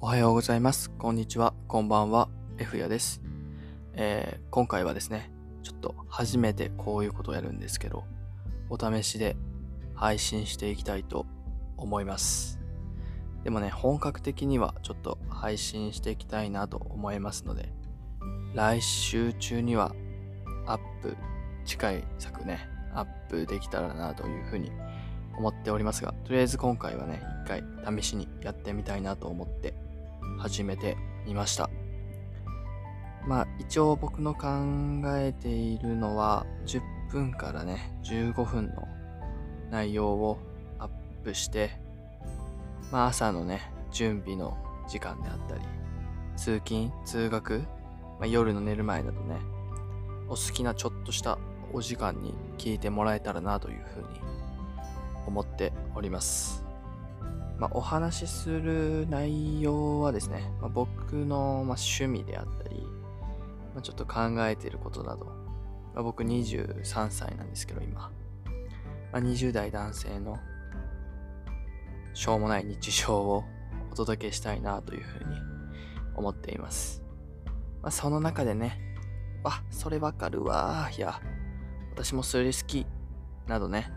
おはようございます。こんにちは。こんばんは。F やです。えー今回はですね、ちょっと初めてこういうことをやるんですけど、お試しで配信していきたいと思います。でもね、本格的にはちょっと配信していきたいなと思いますので、来週中にはアップ、次回作ね、アップできたらなというふうに思っておりますが、とりあえず今回はね、一回試しにやってみたいなと思って始めてみました。まあ一応僕の考えているのは10分からね15分の内容をアップしてまあ朝のね準備の時間であったり通勤通学、まあ、夜の寝る前などねお好きなちょっとしたお時間に聞いてもらえたらなというふうに思っております。まあ、お話しする内容はですね、まあ、僕の、ま、趣味であったり、まあ、ちょっと考えていることなど、まあ、僕23歳なんですけど今、ま、20代男性のしょうもない日常をお届けしたいなというふうに思っています。ま、その中でね、あ、それわかるわ、いや、私もそれ好き、などね、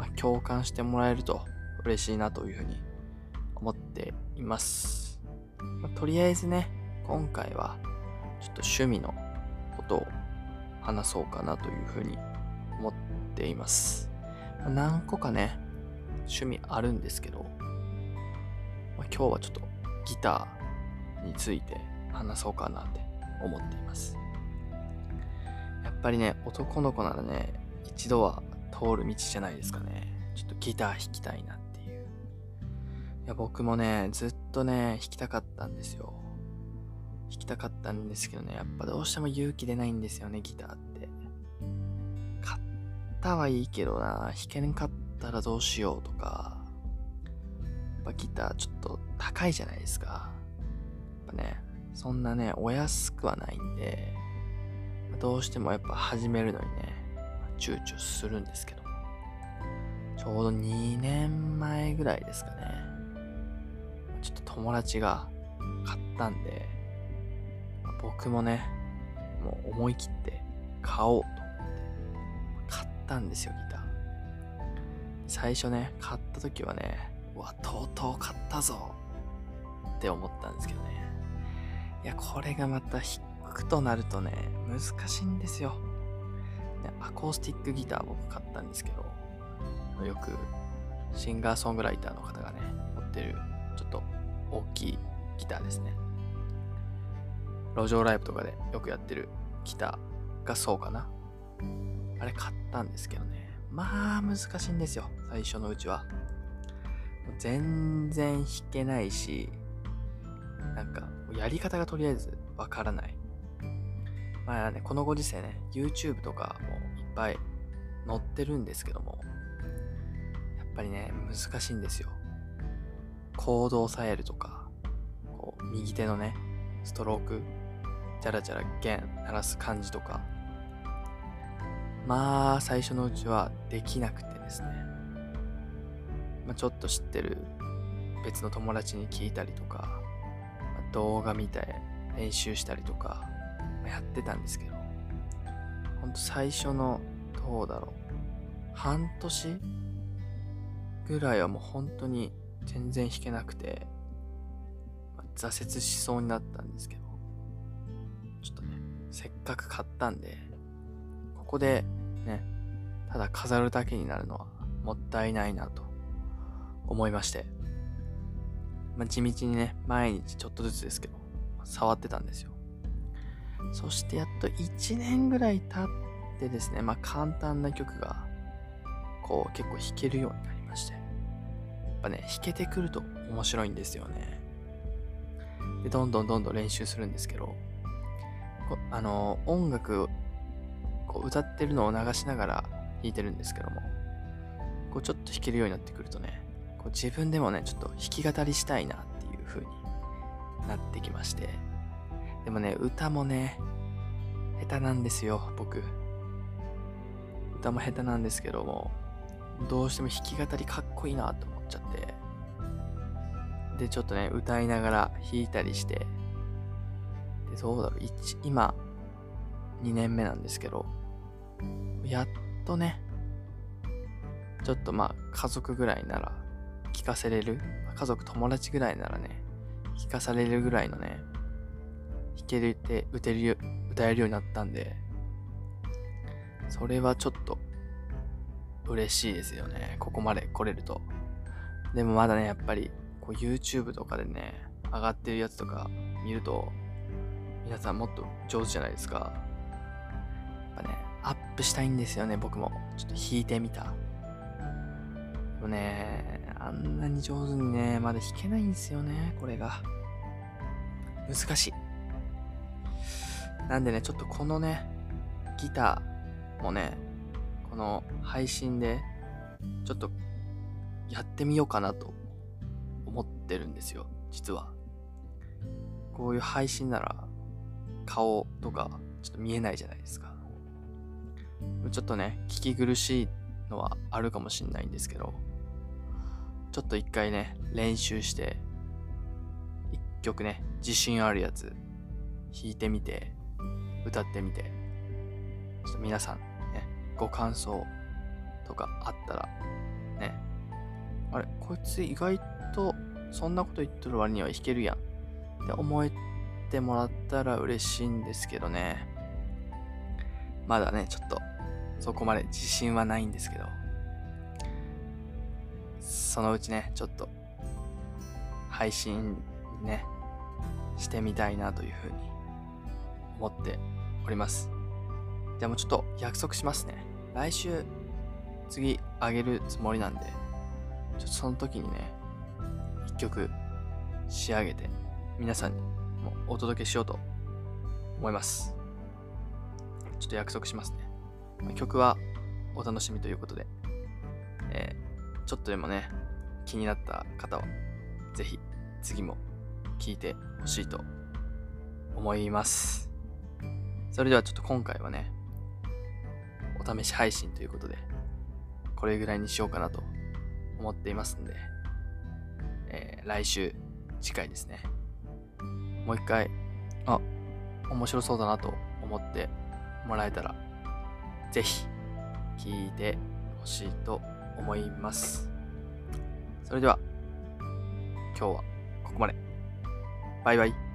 まあ、共感してもらえると嬉しいなというふうに思っています。まあとりあえずね、今回はちょっと趣味のことを話そうかなというふうに思っています。まあ何個かね、趣味あるんですけど、ま、今日はちょっとギターについて話そうかなって思っています。やっぱりね、男の子ならね、一度は通る道じゃないですかね。ちょっとギター弾きたいなっていう。いや、僕もね、ずっとね、弾きたかったんですよ。弾きたかったんですけどね、やっぱどうしても勇気出ないんですよね、ギターって。買ったはいいけどな、弾けんかったらどうしようとか。やっぱギターちょっと高いじゃないですか。やっぱね、そんなね、お安くはないんで、どうしてもやっぱ始めるのにね、躊躇するんですけどちょうど2年前ぐらいですかね。ちょっと友達が買ったんで、僕もね、もう思い切って買おうと思って、買ったんですよ、ギター。最初ね、買った時はね、うわ、とうとう買ったぞって思ったんですけどね。いや、これがまた弾くとなるとね、難しいんですよ。アコースティックギター僕買ったんですけど、よくシンガーソングライターの方がね、持ってるちょっと大きいギターですね。路上ライブとかでよくやってるギターがそうかな。あれ買ったんですけどね。まあ難しいんですよ、最初のうちは。全然弾けないし、なんかやり方がとりあえずわからない。まあね、このご時世ね、YouTube とかもいっぱい載ってるんですけども、やっぱりね、難しいんですよ。コードを押さえるとか、こう、右手のね、ストローク、ジャラジャラ弦鳴らす感じとか、まあ、最初のうちはできなくてですね、まあ、ちょっと知ってる別の友達に聞いたりとか、まあ動画見て練習したりとか、やってたんですけど、ほんと最初の、どうだろう、半年ぐらいはもう本当に全然弾けなくて、まあ挫折しそうになったんですけど、ちょっとね、せっかく買ったんで、ここでね、ただ飾るだけになるのはもったいないなと思いまして、まあ、地道にね、毎日ちょっとずつですけど、触ってたんですよ。そしてやっと1年ぐらい経ってですね、まあ簡単な曲が、こう結構弾けるようになりまして。やっぱね、弾けてくると面白いんですよね。で、どんどんどんどん練習するんですけど、あの、音楽こう歌ってるのを流しながら弾いてるんですけども、こうちょっと弾けるようになってくるとね、こう自分でもね、ちょっと弾き語りしたいなっていう風になってきまして、でもね、歌もね、下手なんですよ、僕。歌も下手なんですけども、どうしても弾き語りかっこいいなと思っ。ちゃって、で、ちょっとね、歌いながら弾いたりして、で、どうだろう、今、2年目なんですけど、やっとね、ちょっとまあ、家族ぐらいなら聞かせれる、家族友達ぐらいならね、聞かされるぐらいのね、弾けるって歌える歌えるようになったんで、それはちょっと嬉しいですよね。ここまで来れると。でもまだね、やっぱりこう YouTube とかでね、上がってるやつとか見ると、皆さんもっと上手じゃないですか。やっぱね、アップしたいんですよね、僕も。ちょっと弾いてみた。でもね、あんなに上手にね、まだ弾けないんですよね、これが。難しい。なんでね、ちょっとこのね、ギターもね、この配信で、ちょっとやってみようかなと思ってるんですよ、実は。こういう配信なら顔とかちょっと見えないじゃないですか。ちょっとね、聞き苦しいのはあるかもしんないんですけど、ちょっと一回ね、練習して、一曲ね、自信あるやつ弾いてみて、歌ってみて、ちょっと皆さんね、ご感想とかあったら、ね、あれ、こいつ意外とそんなこと言っとる割には弾けるやんって思えてもらったら嬉しいんですけどね。まだね、ちょっとそこまで自信はないんですけど、そのうちね、ちょっと配信ね、してみたいなというふうに思っております。じゃあもちょっと約束しますね。来週、次あげるつもりなんで、ちょっとその時にね、一曲仕上げて皆さんにもお届けしようと思います。ちょっと約束しますね。曲はお楽しみということで、えー、ちょっとでもね、気になった方は、ぜひ次も聴いてほしいと思います。それではちょっと今回はね、お試し配信ということで、これぐらいにしようかなと思っていますんで、えー、来週、次回ですね。もう一回、あ、面白そうだなと思ってもらえたら、ぜひ、聞いてほしいと思います。それでは、今日はここまで。バイバイ。